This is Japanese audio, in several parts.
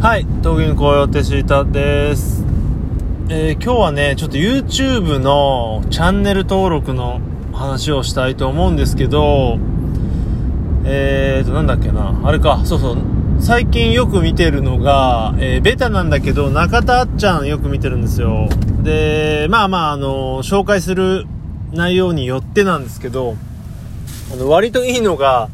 はい、東銀行予定シータです。えー今日はね、ちょっと YouTube のチャンネル登録の話をしたいと思うんですけど、えーと、なんだっけな、あれか、そうそう、最近よく見てるのが、えーベタなんだけど、中田あっちゃんよく見てるんですよ。で、まあまあ、あの、紹介する内容によってなんですけど、あの、割といいのが、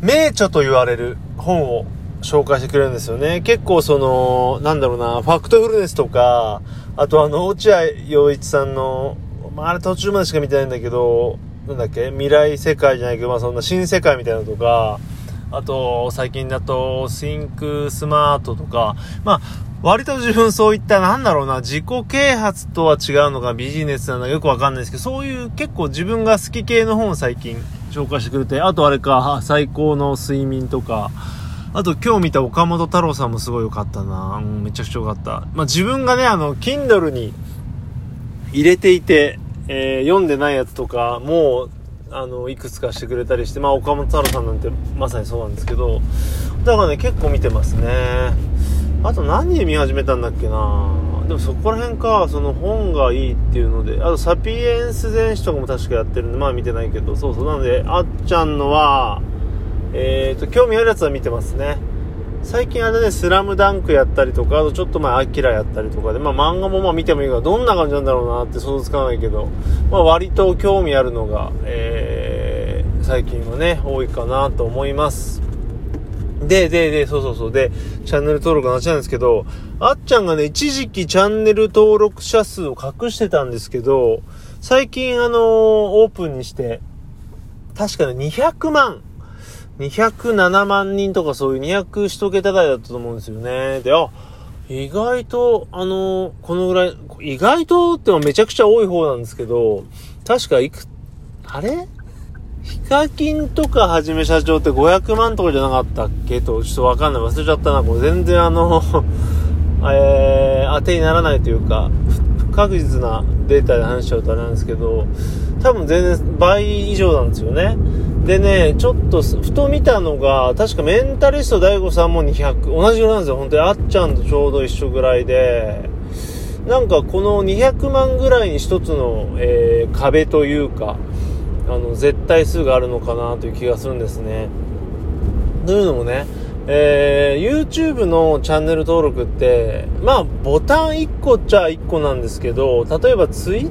名著と言われる本を紹介してくれるんですよね。結構その、なんだろうな、ファクトフルネスとか、あとあの、落合陽一さんの、まあ、あれ途中までしか見てないんだけど、なんだっけ未来世界じゃないけど、まあそんな新世界みたいなのとか、あと、最近だと、Think Smart とか、まあ、割と自分そういった、なんだろうな、自己啓発とは違うのかビジネスなのかよくわかんないですけど、そういう結構自分が好き系の本を最近紹介してくれて、あとあれか、最高の睡眠とか、あと今日見た岡本太郎さんもすごい良かったな、うん、めちゃくちゃ良かった。まあ、自分がね、あの、Kindle に入れていて、えー読んでないやつとかもう、あの、いくつかしてくれたりして、まあ、岡本太郎さんなんてまさにそうなんですけど、だからね、結構見てますね。あと何で見始めたんだっけなでもそこら辺か、その本がいいっていうので、あとサピエンス全史とかも確かやってるんで、まあ見てないけど、そうそう。なので、あっちゃんのは、えーと、興味あるやつは見てますね。最近あれね、スラムダンクやったりとか、あとちょっと前、アキラやったりとかで、まあ漫画もまあ見てもいいが、どんな感じなんだろうなって想像つかないけど、まあ割と興味あるのが、えー、最近はね、多いかなと思います。で、で、で、そうそうそう。で、チャンネル登録の話なんですけど、あっちゃんがね、一時期チャンネル登録者数を隠してたんですけど、最近あのーオープンにして、確かね、200万、207万人とかそういう200一桁台だったと思うんですよね。で、あ、意外と、あのこのぐらい、意外とってのはめちゃくちゃ多い方なんですけど、確かいく、あれ？ヒカキンとかはじめ社長って500万とかじゃなかったっけ？と、ちょっとわかんない。忘れちゃったな。これ全然あの、えー、当てにならないというか、不確実なデータで話しちゃうとあれなんですけど、多分全然倍以上なんですよね。でね、ちょっとふと見たのが、確かメンタリスト DAIGO さんも200、同じぐらいなんですよ。本当にあっちゃんとちょうど一緒ぐらいで、なんかこの200万ぐらいに一つの、えー壁というか、あの、絶対数があるのかなという気がするんですね。というのもね、えー YouTube のチャンネル登録って、まあ、ボタン1個っちゃ1個なんですけど、例えば Twitter、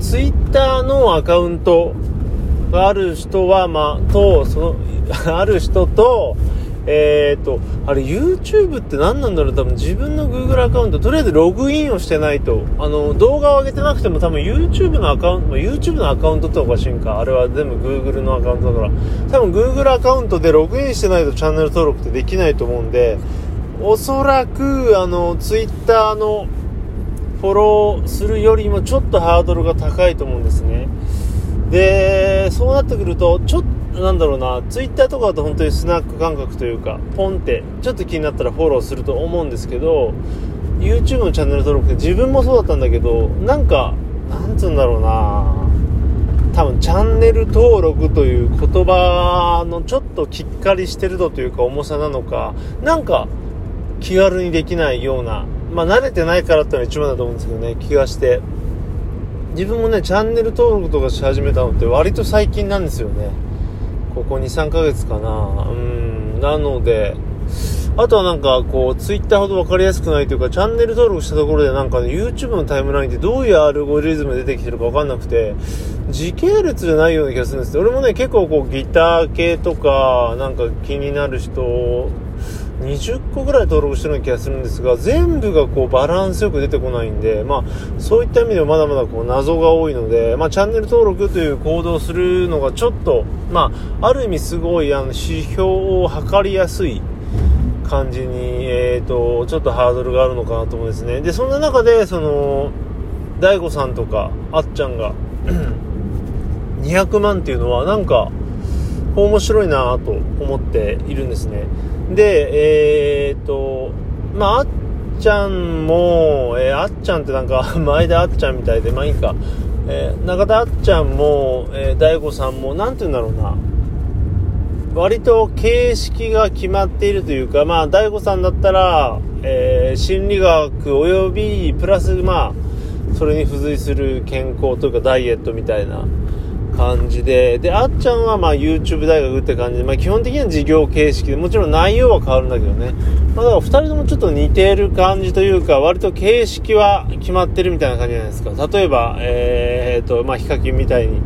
Twitter のアカウントある人は、まあ、と、その、ある人と、えーと、あれ YouTube って何なんだろう？多分自分の Google アカウント、とりあえずログインをしてないと、あの、動画を上げてなくても多分 YouTube のアカウント、YouTube のアカウントっておかしいんか。あれは全部 Google のアカウントだから。多分 Google アカウントでログインしてないとチャンネル登録ってできないと思うんで、おそらく、あの、Twitter のフォローするよりもちょっとハードルが高いと思うんですね。で、そうなってくると、ちょっと、なんだろうな、ツイッターとかだと本当にスナック感覚というか、ポンって、ちょっと気になったらフォローすると思うんですけど、YouTube のチャンネル登録って自分もそうだったんだけど、なんか、なんつうんだろうな、多分チャンネル登録という言葉のちょっときっかりしてる度というか重さなのか、なんか気軽にできないような、まあ慣れてないからってのが一番だと思うんですけどね、気がして。自分もね、チャンネル登録とかし始めたのって割と最近なんですよね。ここ2、3ヶ月かな。うん、なので、あとはなんかこう、ツイッターほど分かりやすくないというか、チャンネル登録したところでなんかね、YouTube のタイムラインってどういうアルゴリズム出てきてるか分かんなくて、時系列じゃないような気がするんですよ。俺もね、結構こう、ギター系とか、なんか気になる人、20個ぐらい登録してるような気がするんですが、全部がこうバランスよく出てこないんで、まあ、そういった意味ではまだまだこう謎が多いので、まあ、チャンネル登録という行動をするのがちょっと、まあ、ある意味すごいあの指標を測りやすい感じに、えっ、と、ちょっとハードルがあるのかなと思うんですね。で、そんな中で、その、大悟さんとか、あっちゃんが、200万っていうのは、なんか、面白いなと思っているんですね。で、えー、っと、まあ、あっちゃんも、えーあっちゃんってなんか、前田あっちゃんみたいで、まあいいか。えー中田あっちゃんも、えー、大悟さんも、なんて言うんだろうな。割と形式が決まっているというか、まあ、大悟さんだったら、えー、心理学及び、プラス、まあ、それに付随する健康というかダイエットみたいな感じで、で、あっちゃんはまあ YouTube 大学って感じで、まあ基本的には授業形式で、もちろん内容は変わるんだけどね。まあだから二人ともちょっと似てる感じというか、割と形式は決まってるみたいな感じじゃないですか。例えば、えー、っと、まあヒカキンみたいに、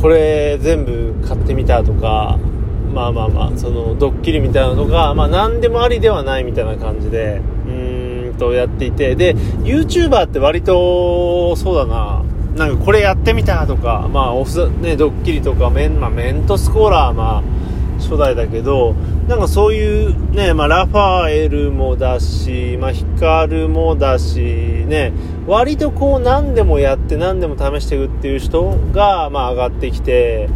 これ全部買ってみたとか、まあまあまあ、そのドッキリみたいなのが、まあ何でもありではないみたいな感じで、うーんとやっていて、で、YouTuber って割と、そうだな、なんかこれやってみたとか、まあオフ、ね、ドッキリとかメン、まあ、メントスコーラー、まあ、初代だけど、なんかそういうね、まあ、ラファエルもだし、まあ、ヒカルもだし、ね、割とこう何でもやって何でも試していくっていう人が、まあ、上がってきて、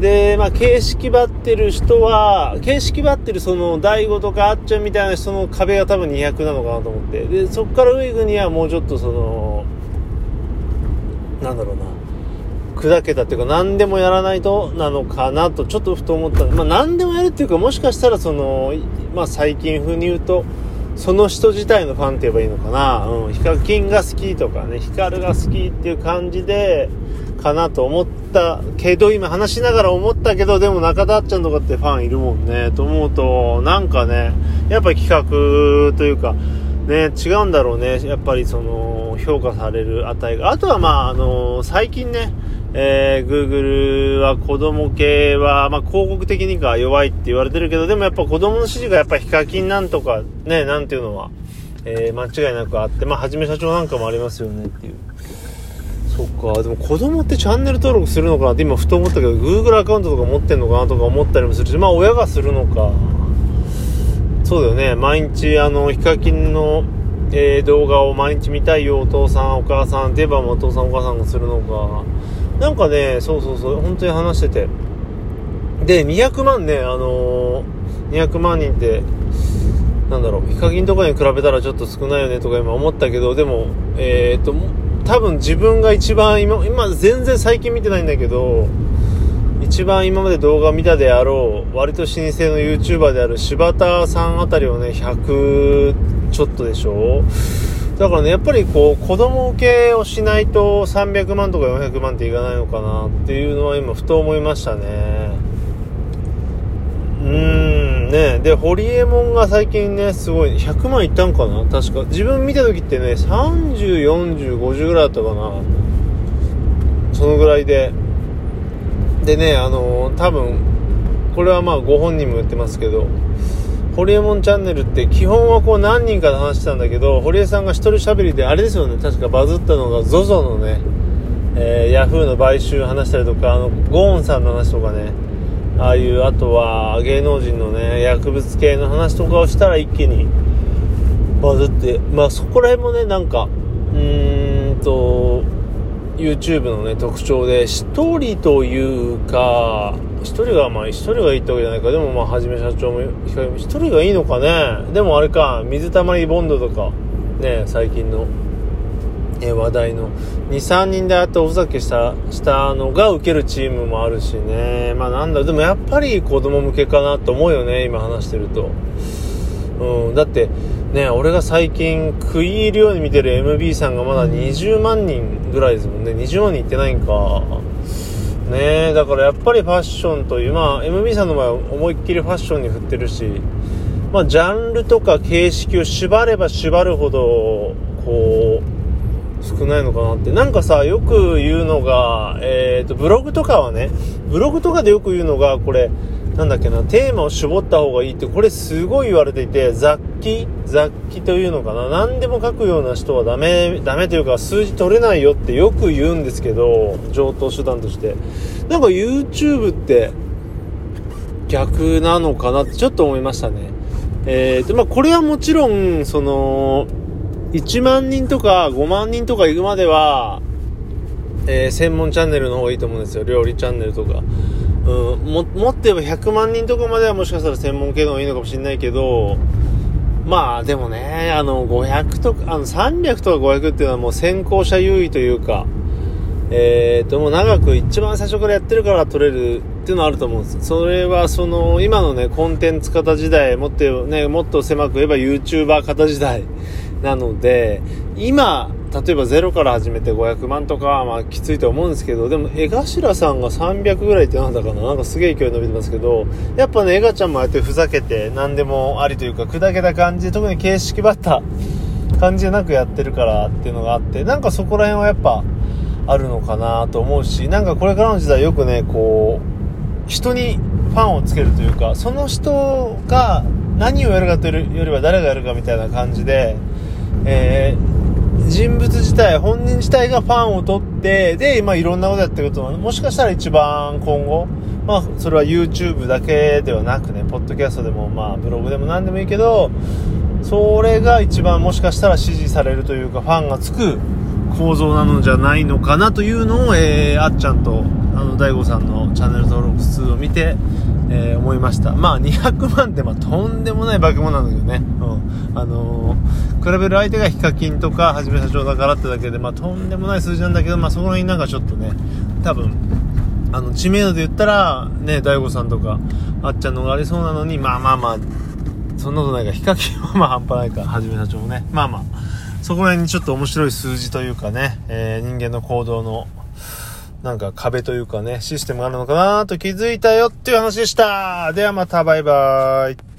で、まあ、形式ばってる人は、形式ばってるその、大悟とかあっちゃんみたいな人の壁が多分200なのかなと思って。で、そこから上行くにはもうちょっとその、なんだろうな、砕けたっていうか何でもやらないとなのかなとちょっとふと思ったまあ何でもやるっていうかもしかしたらその、まあ最近風に言うと、その人自体のファンって言えばいいのかな。うん。ヒカキンが好きとかね、ヒカルが好きっていう感じで、かなと思ったけど、今話しながら思ったけど、でも中田あっちゃんとかってファンいるもんね、と思うと、なんかね、やっぱ企画というか、ね、違うんだろうね。やっぱりその、評価される値が。あとはまあ、あの最近ね、えー、Google は子供系は、まあ、広告的にか弱いって言われてるけど、でもやっぱ子供の指示がやっぱヒカキンなんとか、ね、なんていうのは、えー、間違いなくあって、まあ、はじめ社長なんかもありますよねっていう。そっか、でも子供ってチャンネル登録するのかなって今ふと思ったけど、Google アカウントとか持ってんのかなとか思ったりもするし、まあ親がするのか。そうだよね、毎日あの、ヒカキンの、えー、動画を毎日見たいよ、お父さん、お母さん、デバもお父さん、お母さんがするのか。なんかね、そうそうそう、本当に話してて。で、200万ね、あのー、200万人って、なんだろう、ヒカキンとかに比べたらちょっと少ないよねとか今思ったけど、でも、えー、っと、多分自分が一番今、今全然最近見てないんだけど、一番今まで動画見たであろう、割と老舗の YouTuber である柴田さんあたりをね、100ちょっとでしょ？だからね、やっぱりこう、子供受けをしないと300万とか400万っていかないのかなっていうのは今、ふと思いましたね。うーん、ね。で、ホリエモンが最近ね、すごい、100万いったんかな？確か。自分見た時ってね、30、40、50ぐらいだったかな。そのぐらいで。でね、あのー、多分、これはまあご本人も言ってますけど、ホリエモンチャンネルって基本はこう何人かで話してたんだけど、堀江さんが一人喋りで、あれですよね、確かバズったのが ZOZO のね、えー、ヤフーの買収話したりとか、あの、ゴーンさんの話とかね、ああいう、あとは芸能人のね、薬物系の話とかをしたら一気にバズって、まあそこら辺もね、なんか、うーんと、YouTube のね、特徴で、一人というか、一人が、まあ一人がいいってわけじゃないか。でもまあ、はじめ社長も、一人がいいのかね。でもあれか、水溜りボンドとか、ね、最近の、え話題の、2、3人であっておふざけした、したのが受けるチームもあるしね。まあなんだ、でもやっぱり子供向けかなと思うよね、今話してると。うん、だって、ね、俺が最近食い入るように見てる MB さんがまだ20万人ぐらいですもんね。20万人いってないんか。ねだからやっぱりファッションという、まあ、MB さんの場合は思いっきりファッションに振ってるし、まあ、ジャンルとか形式を縛れば縛るほど、こう、少ないのかなって。なんかさ、よく言うのが、えっ、ー、と、ブログとかはね、ブログとかでよく言うのが、これ、なんだっけな、テーマを絞った方がいいって、これすごい言われていて、雑記？雑記というのかな？何でも書くような人はダメ、ダメというか数字取れないよってよく言うんですけど、上等手段として。なんか YouTube って逆なのかなってちょっと思いましたね。えーと、まあ、これはもちろん、その、1万人とか5万人とか行くまでは、えー、専門チャンネルの方がいいと思うんですよ。料理チャンネルとか。うん、も、もっと言えば100万人とかまではもしかしたら専門系の方がいいのかもしれないけど、まあでもね、あの500とか、あの300とか500っていうのはもう先行者優位というか、えー、と、もう長く一番最初からやってるから取れるっていうのはあると思うんです。それはその、今のね、コンテンツ型時代、もっとね、もっと狭く言えば YouTuber 型時代なので、今、例えばゼロから始めて500万とかまあきついと思うんですけど、でも江頭さんが300ぐらいってなんだかな？なんかすげえ勢い伸びてますけど、やっぱね、江頭ちゃんもああやってふざけて何でもありというか砕けた感じ、特に形式ばった感じでなくやってるからっていうのがあって、なんかそこら辺はやっぱあるのかなと思うし、なんかこれからの時代よくね、こう、人にファンをつけるというか、その人が何をやるかというよりは誰がやるかみたいな感じで、えー人物自体、本人自体がファンを取って、で、まあいろんなことやってること、もしかしたら一番今後、まあそれは YouTube だけではなくね、ポッドキャストでも、まあブログでも何でもいいけど、それが一番もしかしたら支持されるというか、ファンがつく構造なのじゃないのかなというのを、えー、あっちゃんと、あの、大悟さんのチャンネル登録数を見て、えー、思いました。まあ、200万って、まあ、とんでもない化け物なんだけどね。うん。あのー、比べる相手がヒカキンとか、はじめ社長だからってだけで、まあ、とんでもない数字なんだけど、まあ、そこら辺なんかちょっとね、多分、あの、知名度で言ったら、ね、大悟さんとか、あっちゃんのがありそうなのに、まあまあまあ、そんなことないか、ヒカキンはまあ半端ないか、はじめ社長もね。まあまあ、そこら辺にちょっと面白い数字というかね、えー、人間の行動の、なんか壁というかね、システムがあるのかなと気づいたよっていう話でした。ではまたバイバーイ。